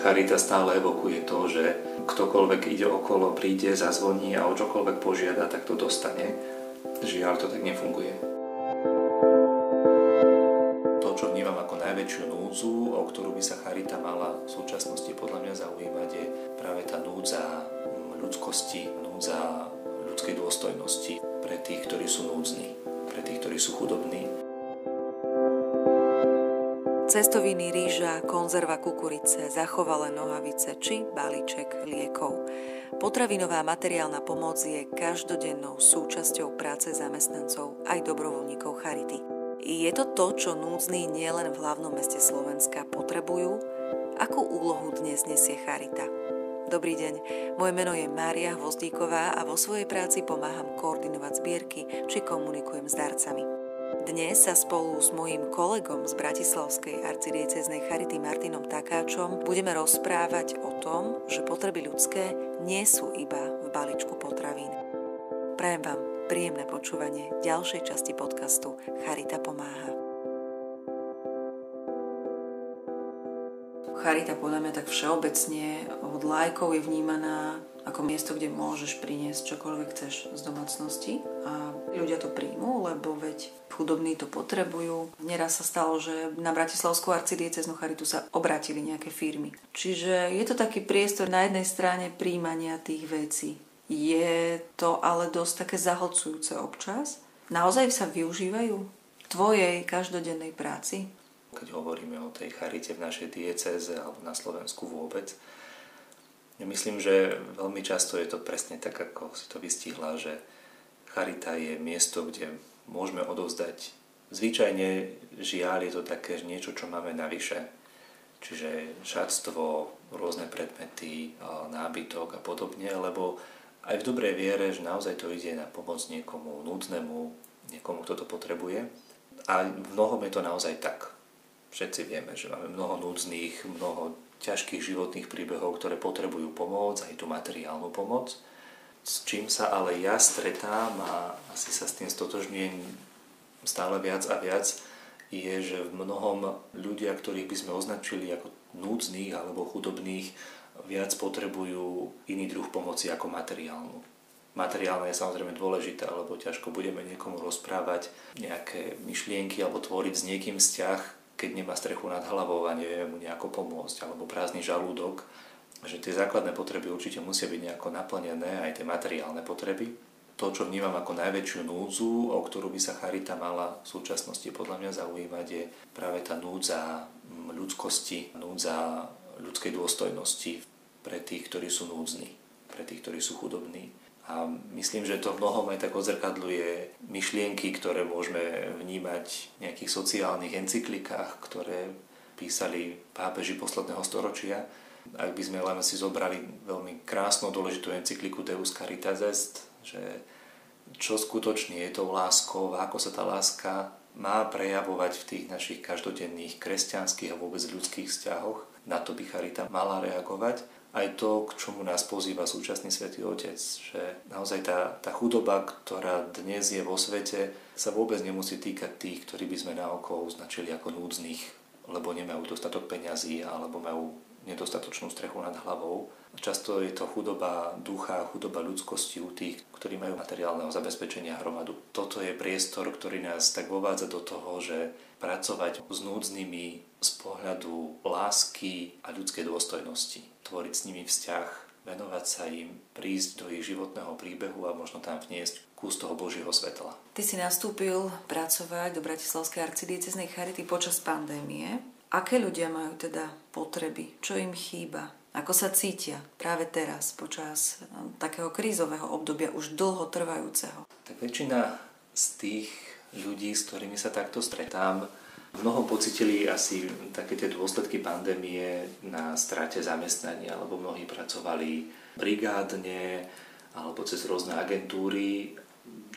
Charita stále evokuje to, že ktokoľvek ide okolo, príde, zazvoní a o čokoľvek požiada, tak to dostane. Žiaľ, to tak nefunguje. To, čo vnímam ako najväčšiu núdzu, o ktorú by sa Charita mala v súčasnosti podľa mňa zaujímať, je práve tá núdza ľudskosti, núdza ľudskej dôstojnosti pre tých, ktorí sú núdzni, pre tých, ktorí sú chudobní, Cestoviny rýža, konzerva kukurice, zachovalé nohavice či balíček liekov. Potravinová materiálna pomoc je každodennou súčasťou práce zamestnancov aj dobrovoľníkov Charity. Je to to, čo núdzny nielen v hlavnom meste Slovenska potrebujú? Akú úlohu dnes nesie Charita? Dobrý deň, moje meno je Mária Hvozdíková a vo svojej práci pomáham koordinovať zbierky či komunikujem s darcami. Dnes sa spolu s mojím kolegom z Bratislavskej arcidieceznej Charity Martinom Takáčom budeme rozprávať o tom, že potreby ľudské nie sú iba v balíčku potravín. Prajem vám príjemné počúvanie ďalšej časti podcastu Charita pomáha. Charita podľa mňa tak všeobecne od lajkov je vnímaná ako miesto, kde môžeš priniesť čokoľvek chceš z domácnosti a ľudia to príjmú, lebo veď chudobní to potrebujú. Neraz sa stalo, že na Bratislavskú arcidieceznú charitu sa obratili nejaké firmy. Čiže je to taký priestor na jednej strane príjmania tých vecí. Je to ale dosť také zahlcujúce občas. Naozaj sa využívajú v tvojej každodennej práci? Keď hovoríme o tej charite v našej diecéze alebo na Slovensku vôbec, ja myslím, že veľmi často je to presne tak, ako si to vystihla, že charita je miesto, kde môžeme odovzdať. Zvyčajne žiaľ je to také niečo, čo máme navyše. Čiže šatstvo, rôzne predmety, nábytok a podobne, lebo aj v dobrej viere, že naozaj to ide na pomoc niekomu núdnemu, niekomu, kto to potrebuje. A v mnohom je to naozaj tak. Všetci vieme, že máme mnoho núdznych, mnoho ťažkých životných príbehov, ktoré potrebujú pomoc, aj tú materiálnu pomoc. S čím sa ale ja stretám a asi sa s tým stotožňujem stále viac a viac, je, že v mnohom ľudia, ktorých by sme označili ako núdznych alebo chudobných, viac potrebujú iný druh pomoci ako materiálnu. Materiálne je samozrejme dôležité, lebo ťažko budeme niekomu rozprávať nejaké myšlienky alebo tvoriť s niekým vzťah, keď nemá strechu nad hlavou a nevie mu nejako pomôcť, alebo prázdny žalúdok, že tie základné potreby určite musia byť nejako naplnené, aj tie materiálne potreby. To, čo vnímam ako najväčšiu núdzu, o ktorú by sa Charita mala v súčasnosti podľa mňa zaujímať, je práve tá núdza ľudskosti, núdza ľudskej dôstojnosti pre tých, ktorí sú núdzni, pre tých, ktorí sú chudobní. A myslím, že to v mnohom aj tak odzrkadluje myšlienky, ktoré môžeme vnímať v nejakých sociálnych encyklikách, ktoré písali pápeži posledného storočia. Ak by sme len si zobrali veľmi krásnu, dôležitú encykliku Deus Caritas Est, že čo skutočne je tou láskou, ako sa tá láska má prejavovať v tých našich každodenných kresťanských a vôbec ľudských vzťahoch. Na to by Charita mala reagovať aj to, k čomu nás pozýva súčasný svätý Otec, že naozaj tá, tá chudoba, ktorá dnes je vo svete, sa vôbec nemusí týkať tých, ktorí by sme na oko označili ako núdznych, lebo nemajú dostatok peňazí alebo majú nedostatočnú strechu nad hlavou. Často je to chudoba ducha, chudoba ľudskosti u tých, ktorí majú materiálneho zabezpečenia hromadu. Toto je priestor, ktorý nás tak vovádza do toho, že pracovať s núdznymi z pohľadu lásky a ľudskej dôstojnosti tvoriť s nimi vzťah, venovať sa im, prísť do ich životného príbehu a možno tam vniesť kus toho Božieho svetla. Ty si nastúpil pracovať do Bratislavskej arcidieceznej charity počas pandémie. Aké ľudia majú teda potreby? Čo im chýba? Ako sa cítia práve teraz, počas no, takého krízového obdobia, už dlho trvajúceho? Tak väčšina z tých ľudí, s ktorými sa takto stretám, Mnoho pocitili asi také tie dôsledky pandémie na strate zamestnania, alebo mnohí pracovali brigádne alebo cez rôzne agentúry,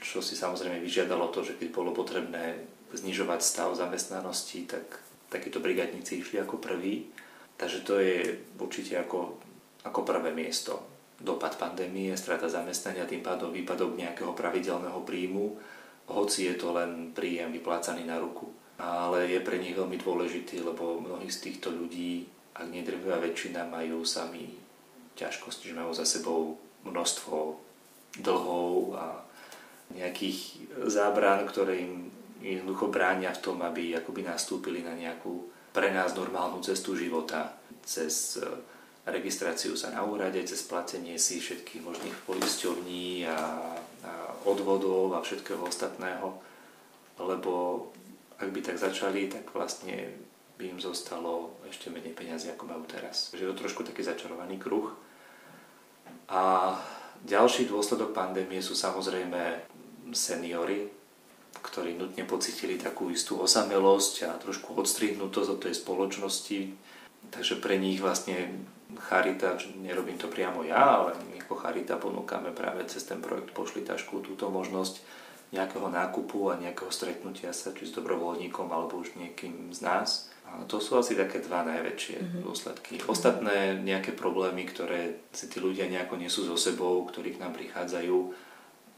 čo si samozrejme vyžiadalo to, že keď bolo potrebné znižovať stav zamestnanosti, tak takíto brigadníci išli ako prví. Takže to je určite ako, ako prvé miesto. Dopad pandémie, strata zamestnania, tým pádom výpadok nejakého pravidelného príjmu, hoci je to len príjem vyplácaný na ruku ale je pre nich veľmi dôležitý, lebo mnohí z týchto ľudí ak nie drvivá väčšina, majú sami ťažkosti, že majú za sebou množstvo dlhov a nejakých zábran, ktoré im jednoducho bránia v tom, aby akoby nastúpili na nejakú pre nás normálnu cestu života cez e, registráciu sa na úrade, cez platenie si všetkých možných poisťovní a, a odvodov a všetkého ostatného. Lebo ak by tak začali, tak vlastne by im zostalo ešte menej peniazy, ako majú teraz. Takže je to trošku taký začarovaný kruh. A ďalší dôsledok pandémie sú samozrejme seniory, ktorí nutne pocitili takú istú osamelosť a trošku odstrihnutosť od tej spoločnosti. Takže pre nich vlastne Charita, nerobím to priamo ja, ale my ako Charita ponúkame práve cez ten projekt Pošli tašku túto možnosť nejakého nákupu a nejakého stretnutia sa či s dobrovoľníkom alebo už niekým z nás. A to sú asi také dva najväčšie mm-hmm. dôsledky. Ostatné nejaké problémy, ktoré si tí ľudia nejako nesú so sebou, ktorí k nám prichádzajú,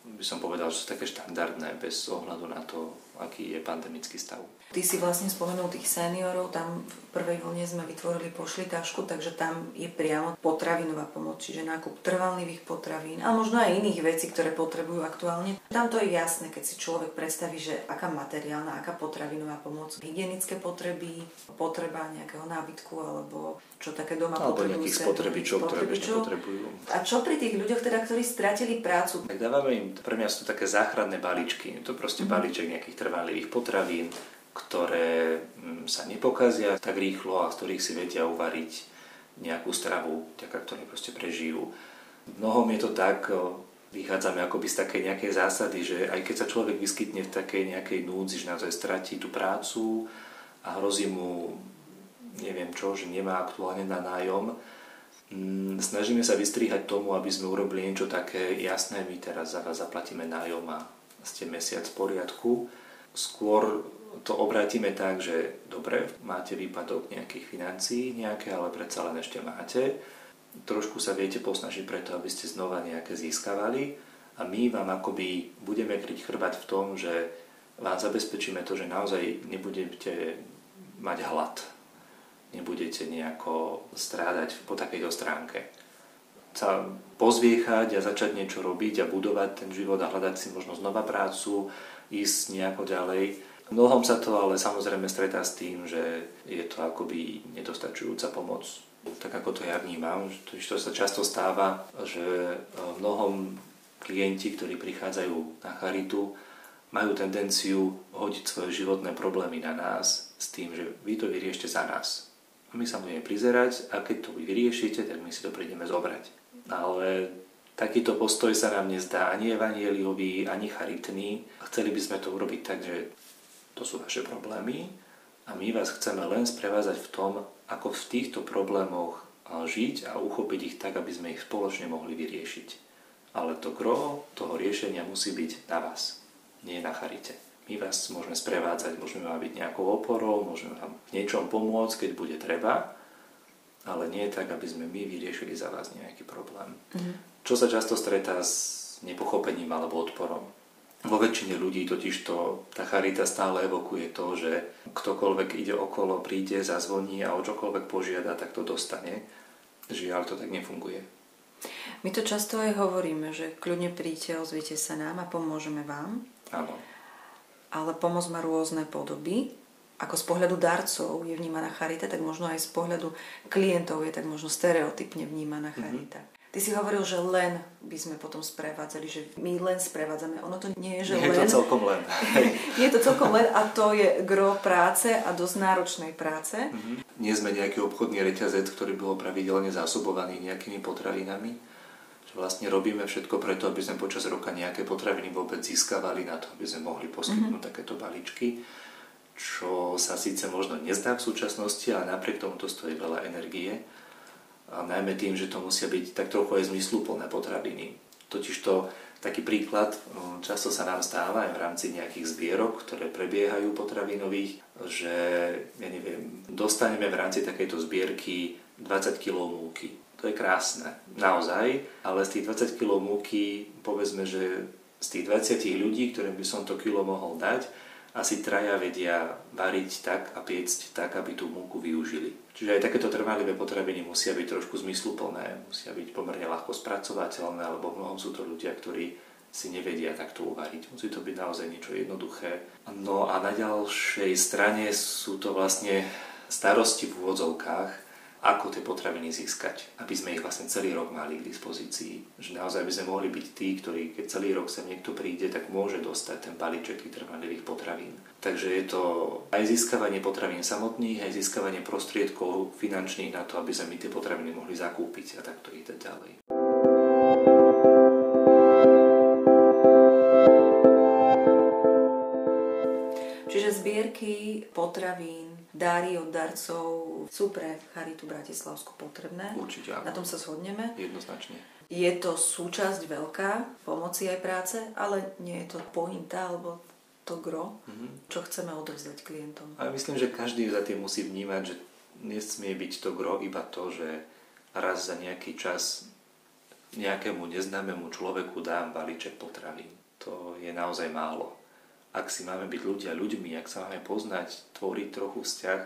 by som povedal, že sú také štandardné bez ohľadu na to, aký je pandemický stav. Ty si vlastne spomenul tých seniorov, tam v prvej vlne sme vytvorili pošlitašku, takže tam je priamo potravinová pomoc, čiže nákup trvalnivých potravín a možno aj iných vecí, ktoré potrebujú aktuálne. Tam to je jasné, keď si človek predstaví, že aká materiálna, aká potravinová pomoc, hygienické potreby, potreba nejakého nábytku alebo čo také doma alebo potrebujú. Alebo nejakých spotrebičov, ktoré bežne potrebujú. A čo pri tých ľuďoch teda, ktorí stratili prácu? Tak dávame im, pre mňa sú to také záchranné balíčky. Je to proste mm-hmm. balíček nejakých trvalivých potravín, ktoré mm, sa nepokazia tak rýchlo a z ktorých si vedia uvariť nejakú stravu, vďaka ktorej proste prežijú. Mnohom je to tak, vychádzame akoby z takej nejakej zásady, že aj keď sa človek vyskytne v takej nejakej núdzi, že naozaj stratí tú prácu a hrozí mu neviem čo, že nemá aktuálne na nájom, mm, snažíme sa vystriehať tomu, aby sme urobili niečo také jasné, my teraz za vás zaplatíme nájom a ste mesiac v poriadku. Skôr to obrátime tak, že dobre, máte výpadok nejakých financií nejaké, ale predsa len ešte máte. Trošku sa viete posnažiť preto, aby ste znova nejaké získavali a my vám akoby budeme kryť chrbať v tom, že vám zabezpečíme to, že naozaj nebudete mať hlad. Nebudete nejako strádať po takejto stránke. Sa pozviechať a začať niečo robiť a budovať ten život a hľadať si možno znova prácu, ísť nejako ďalej Mnohom sa to ale samozrejme stretá s tým, že je to akoby nedostačujúca pomoc. Tak ako to ja vnímam, to sa často stáva, že e, mnohom klienti, ktorí prichádzajú na charitu, majú tendenciu hodiť svoje životné problémy na nás s tým, že vy to vyriešte za nás. A my sa budeme prizerať a keď to vy vyriešite, tak my si to prídeme zobrať. Ale takýto postoj sa nám nezdá ani evanieliový, ani charitný. Chceli by sme to urobiť tak, že to sú vaše problémy a my vás chceme len sprevázať v tom, ako v týchto problémoch žiť a uchopiť ich tak, aby sme ich spoločne mohli vyriešiť. Ale to gro toho riešenia musí byť na vás, nie na charite. My vás môžeme sprevádzať, môžeme vám byť nejakou oporou, môžeme vám v niečom pomôcť, keď bude treba, ale nie tak, aby sme my vyriešili za vás nejaký problém. Mm-hmm. Čo sa často stretá s nepochopením alebo odporom. Vo väčšine ľudí totiž to, tá charita stále evokuje to, že ktokoľvek ide okolo, príde, zazvoní a o čokoľvek požiada, tak to dostane. Žiaľ, to tak nefunguje. My to často aj hovoríme, že kľudne príďte, ozvite sa nám a pomôžeme vám. Áno. Ale pomoc má rôzne podoby. Ako z pohľadu darcov je vnímaná charita, tak možno aj z pohľadu klientov je tak možno stereotypne vnímaná mhm. charita. Mm-hmm. Ty si hovoril, že len by sme potom sprevádzali, že my len sprevádzame. Ono to nie je, že nie len. Je to celkom len. nie je to celkom len a to je gro práce a dosť náročnej práce. Mm-hmm. Nie sme nejaký obchodný reťazec, ktorý bol pravidelne zásobovaný nejakými potravinami. Že vlastne robíme všetko preto, aby sme počas roka nejaké potraviny vôbec získavali na to, aby sme mohli poskytnúť mm-hmm. takéto balíčky čo sa síce možno nezdá v súčasnosti, ale napriek tomu to stojí veľa energie a najmä tým, že to musia byť tak trochu aj zmysluplné potraviny. Totižto taký príklad, často sa nám stáva aj v rámci nejakých zbierok, ktoré prebiehajú potravinových, že ja neviem, dostaneme v rámci takejto zbierky 20 kg múky. To je krásne, naozaj, ale z tých 20 kg múky, povedzme, že z tých 20 ľudí, ktorým by som to kilo mohol dať, asi traja vedia variť tak a piecť tak, aby tú múku využili. Čiže aj takéto trvalivé potraviny musia byť trošku zmysluplné, musia byť pomerne ľahko spracovateľné, alebo mnohom sú to ľudia, ktorí si nevedia takto uvariť. Musí to byť naozaj niečo jednoduché. No a na ďalšej strane sú to vlastne starosti v úvodzovkách, ako tie potraviny získať, aby sme ich vlastne celý rok mali k dispozícii. Že naozaj by sme mohli byť tí, ktorí keď celý rok sem niekto príde, tak môže dostať ten balíček trvanlivých potravín. Takže je to aj získavanie potravín samotných, aj získavanie prostriedkov finančných na to, aby sme my tie potraviny mohli zakúpiť a takto dať ďalej. Čiže zbierky potravín dáry od darcov sú pre Charitu Bratislavsku potrebné. Určite áno. Na tom sa shodneme. Jednoznačne. Je to súčasť veľká pomoci aj práce, ale nie je to pointa alebo to gro, mm-hmm. čo chceme odovzdať klientom. Ale myslím, že každý za tým musí vnímať, že nesmie byť to gro iba to, že raz za nejaký čas nejakému neznámemu človeku dám balíček potravín. To je naozaj málo ak si máme byť ľudia ľuďmi, ak sa máme poznať, tvoriť trochu vzťah,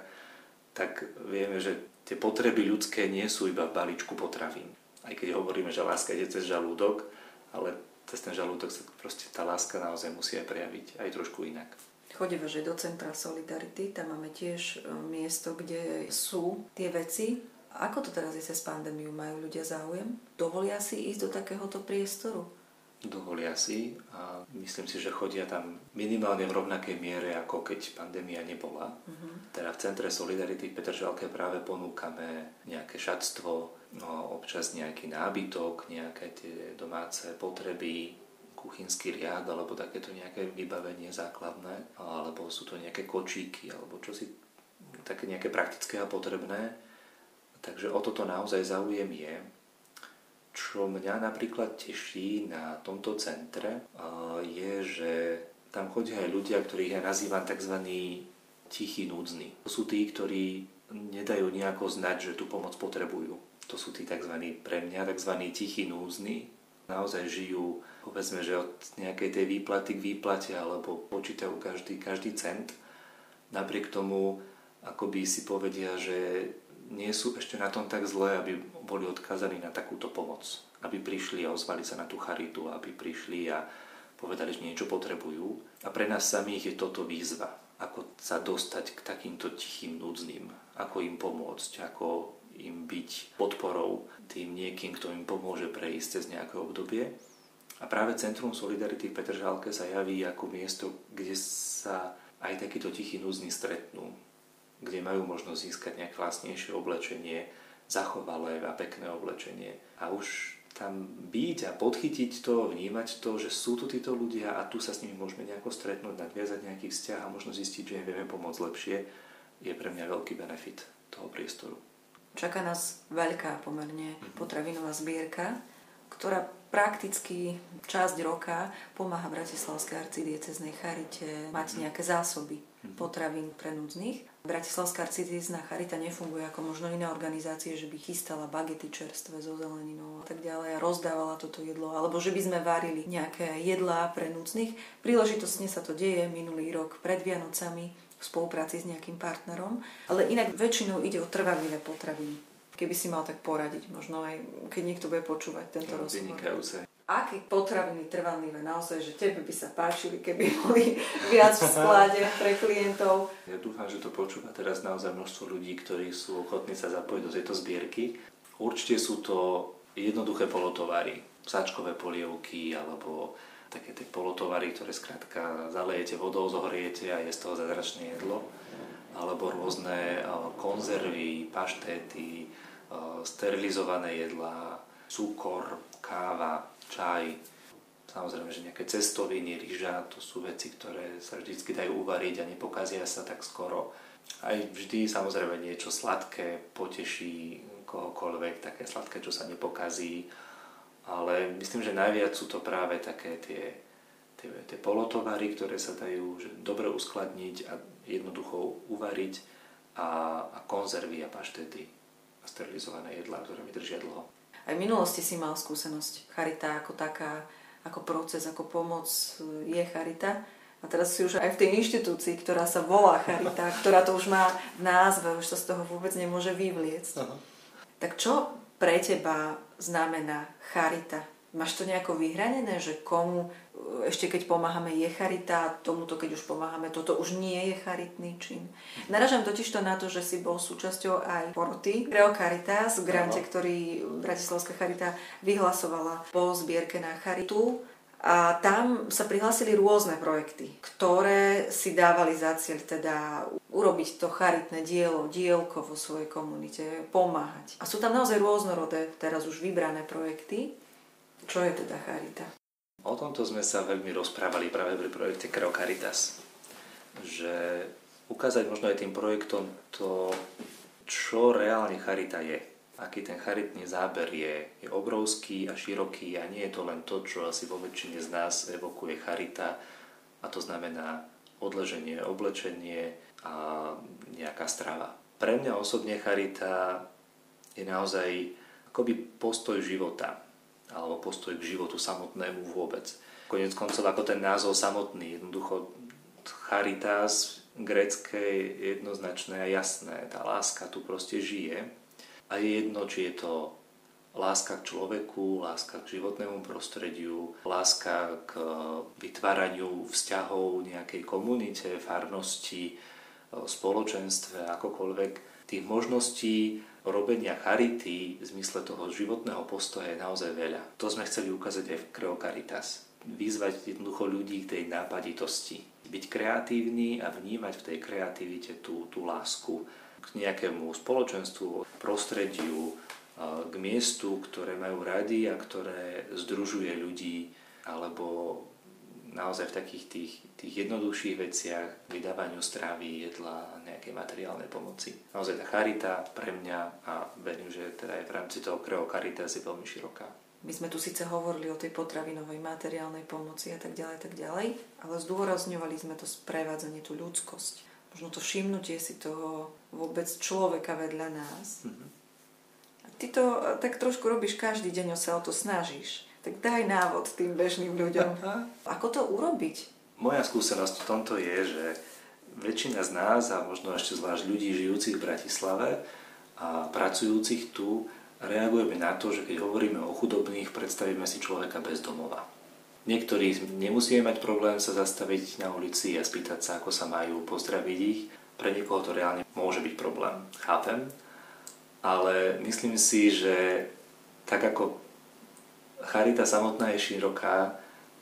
tak vieme, že tie potreby ľudské nie sú iba v balíčku potravín. Aj keď hovoríme, že láska ide cez žalúdok, ale cez ten žalúdok sa proste tá láska naozaj musí aj prejaviť aj trošku inak. Chodíme, že do Centra Solidarity, tam máme tiež e, miesto, kde sú tie veci. Ako to teraz je cez pandémiu? Majú ľudia záujem? Dovolia si ísť do takéhoto priestoru? Dovolia si a myslím si, že chodia tam minimálne v rovnakej miere, ako keď pandémia nebola. Uh-huh. Teda v Centre Solidarity v Petržalke práve ponúkame nejaké šatstvo, no, občas nejaký nábytok, nejaké tie domáce potreby, kuchynský riad alebo takéto nejaké vybavenie základné, alebo sú to nejaké kočíky alebo čo si také nejaké praktické a potrebné. Takže o toto naozaj záujem je čo mňa napríklad teší na tomto centre, je, že tam chodia aj ľudia, ktorých ja nazývam tzv. tichý núdzny. To sú tí, ktorí nedajú nejako znať, že tú pomoc potrebujú. To sú tí tzv. pre mňa tzv. tichý núdzny. Naozaj žijú, povedzme, že od nejakej tej výplaty k výplate alebo počítajú každý, každý cent. Napriek tomu, akoby si povedia, že nie sú ešte na tom tak zle, aby boli odkázaní na takúto pomoc. Aby prišli a ozvali sa na tú charitu, aby prišli a povedali, že niečo potrebujú. A pre nás samých je toto výzva. Ako sa dostať k takýmto tichým núdznym. Ako im pomôcť, ako im byť podporou tým niekým, kto im pomôže prejsť cez nejaké obdobie. A práve Centrum Solidarity v Petržálke sa javí ako miesto, kde sa aj takíto tichí núzni stretnú kde majú možnosť získať nejaké vlastnejšie oblečenie, zachovalé a pekné oblečenie. A už tam byť a podchytiť to, vnímať to, že sú tu títo ľudia a tu sa s nimi môžeme nejako stretnúť, nadviazať nejaký vzťah a možno zistiť, že im vieme pomôcť lepšie, je pre mňa veľký benefit toho priestoru. Čaká nás veľká pomerne mhm. potravinová zbierka, ktorá prakticky časť roka pomáha Bratislavskej arcidieceznej charite mať mhm. nejaké zásoby mhm. potravín pre núdznych. Bratislavská arcidiecezná charita nefunguje ako možno iné organizácie, že by chystala bagety čerstvé so zeleninou a tak ďalej a rozdávala toto jedlo, alebo že by sme varili nejaké jedlá pre núdznych. Príležitostne sa to deje minulý rok pred Vianocami v spolupráci s nejakým partnerom, ale inak väčšinou ide o trvanlivé potraviny keby si mal tak poradiť, možno aj keď niekto bude počúvať tento no, rozhovor. Vynikajúce. Aké potraviny trvanlivé naozaj, že tebe by sa páčili, keby boli viac v sklade pre klientov? Ja dúfam, že to počúva teraz naozaj množstvo ľudí, ktorí sú ochotní sa zapojiť do tejto zbierky. Určite sú to jednoduché polotovary, sačkové polievky alebo také tie polotovary, ktoré skrátka zalejete vodou, zohriete a je z toho zázračné jedlo alebo rôzne konzervy, paštéty, sterilizované jedlá, cukor, káva, čaj, samozrejme, že nejaké cestoviny, ryža, to sú veci, ktoré sa vždy dajú uvariť a nepokazia sa tak skoro. Aj vždy samozrejme niečo sladké poteší kohokoľvek, také sladké, čo sa nepokazí. Ale myslím, že najviac sú to práve také tie, tie, tie polotovary, ktoré sa dajú že dobre uskladniť a jednoducho uvariť a, a konzervy a paštety sterilizované jedlá, ktoré mi držia dlho. Aj v minulosti si mal skúsenosť. Charita ako taká, ako proces, ako pomoc je charita. A teraz si už aj v tej inštitúcii, ktorá sa volá Charita, ktorá to už má v názve, už sa z toho vôbec nemôže vyvliecť. Uh-huh. Tak čo pre teba znamená Charita? Máš to nejako vyhranené, že komu ešte keď pomáhame je charita, tomuto keď už pomáhame, toto už nie je charitný čin. Naražam totiž to na to, že si bol súčasťou aj poroty Creo Caritas v grante, ktorý Bratislavská charita vyhlasovala po zbierke na charitu. A tam sa prihlásili rôzne projekty, ktoré si dávali za cieľ teda urobiť to charitné dielo, dielko vo svojej komunite, pomáhať. A sú tam naozaj rôznorodé, teraz už vybrané projekty. Čo je teda charita? O tomto sme sa veľmi rozprávali práve pri projekte Creo Caritas. Že ukázať možno aj tým projektom to, čo reálne charita je aký ten charitný záber je, je obrovský a široký a nie je to len to, čo asi vo väčšine z nás evokuje charita a to znamená odleženie, oblečenie a nejaká strava. Pre mňa osobne charita je naozaj akoby postoj života alebo postoj k životu samotnému vôbec. Konec koncov ako ten názov samotný, jednoducho charitas grecké je jednoznačné a jasné. Tá láska tu proste žije a je jedno, či je to láska k človeku, láska k životnému prostrediu, láska k vytváraniu vzťahov nejakej komunite, farnosti, spoločenstve, akokoľvek. Tých možností robenia charity v zmysle toho životného postoja je naozaj veľa. To sme chceli ukázať aj v Creo Caritas. Vyzvať jednoducho ľudí k tej nápaditosti. Byť kreatívny a vnímať v tej kreativite tú, tú lásku k nejakému spoločenstvu, prostrediu, k miestu, ktoré majú radi a ktoré združuje ľudí, alebo naozaj v takých tých, tých jednoduchších veciach, vydávaniu stravy, jedla nejakej materiálnej pomoci. Naozaj tá charita pre mňa a verím, že teda aj v rámci toho Creo Caritas je veľmi široká. My sme tu síce hovorili o tej potravinovej materiálnej pomoci a tak ďalej, tak ďalej, ale zdôrazňovali sme to sprevádzanie, tú ľudskosť možno to všimnutie si toho vôbec človeka vedľa nás. Mm-hmm. A ty to tak trošku robíš každý deň, sa o to snažíš. Tak daj návod tým bežným ľuďom. Ako to urobiť? Moja skúsenosť v tomto je, že väčšina z nás, a možno ešte zvlášť ľudí žijúcich v Bratislave a pracujúcich tu, reagujeme na to, že keď hovoríme o chudobných, predstavíme si človeka bez domova. Niektorí nemusíme mať problém sa zastaviť na ulici a spýtať sa, ako sa majú, pozdraviť ich. Pre niekoho to reálne môže byť problém. Chápem. Ale myslím si, že tak ako charita samotná je široká,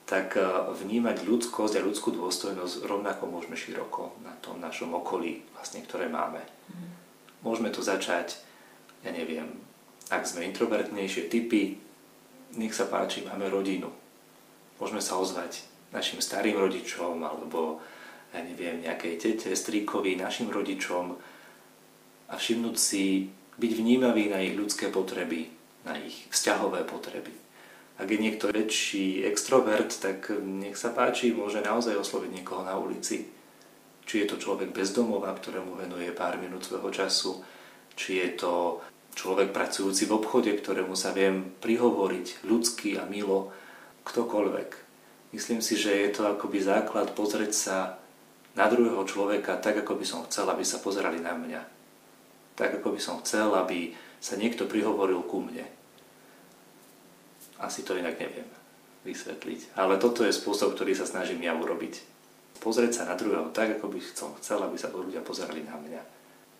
tak eh, vnímať ľudskosť a ľudskú dôstojnosť rovnako môžeme široko na tom našom okolí, vlastne, ktoré máme. Mm. Môžeme to začať, ja neviem, ak sme introvertnejšie typy, nech sa páči, máme rodinu Môžeme sa ozvať našim starým rodičom alebo ja neviem, nejakej tete, strýkovi, našim rodičom a všimnúť si, byť vnímavý na ich ľudské potreby, na ich vzťahové potreby. Ak je niekto väčší extrovert, tak nech sa páči, môže naozaj osloviť niekoho na ulici. Či je to človek bez domova, ktorému venuje pár minút svojho času, či je to človek pracujúci v obchode, ktorému sa viem prihovoriť ľudsky a milo, ktokoľvek. Myslím si, že je to akoby základ pozrieť sa na druhého človeka tak, ako by som chcel, aby sa pozerali na mňa. Tak, ako by som chcel, aby sa niekto prihovoril ku mne. Asi to inak neviem vysvetliť. Ale toto je spôsob, ktorý sa snažím ja urobiť. Pozrieť sa na druhého tak, ako by som chcel, aby sa ľudia pozerali na mňa.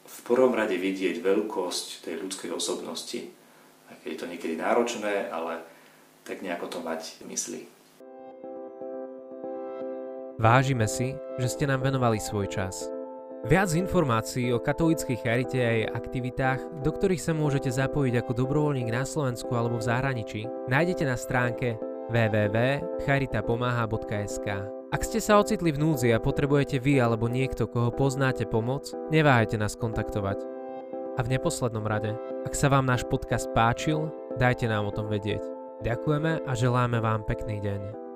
V prvom rade vidieť veľkosť tej ľudskej osobnosti. Aj keď je to niekedy náročné, ale tak nejako to mať v mysli. Vážime si, že ste nám venovali svoj čas. Viac informácií o katolíckej charite a jej aktivitách, do ktorých sa môžete zapojiť ako dobrovoľník na Slovensku alebo v zahraničí, nájdete na stránke www.charitapomáha.sk. Ak ste sa ocitli v núdzi a potrebujete vy alebo niekto, koho poznáte pomoc, neváhajte nás kontaktovať. A v neposlednom rade, ak sa vám náš podcast páčil, dajte nám o tom vedieť. Ďakujeme a želáme vám pekný deň.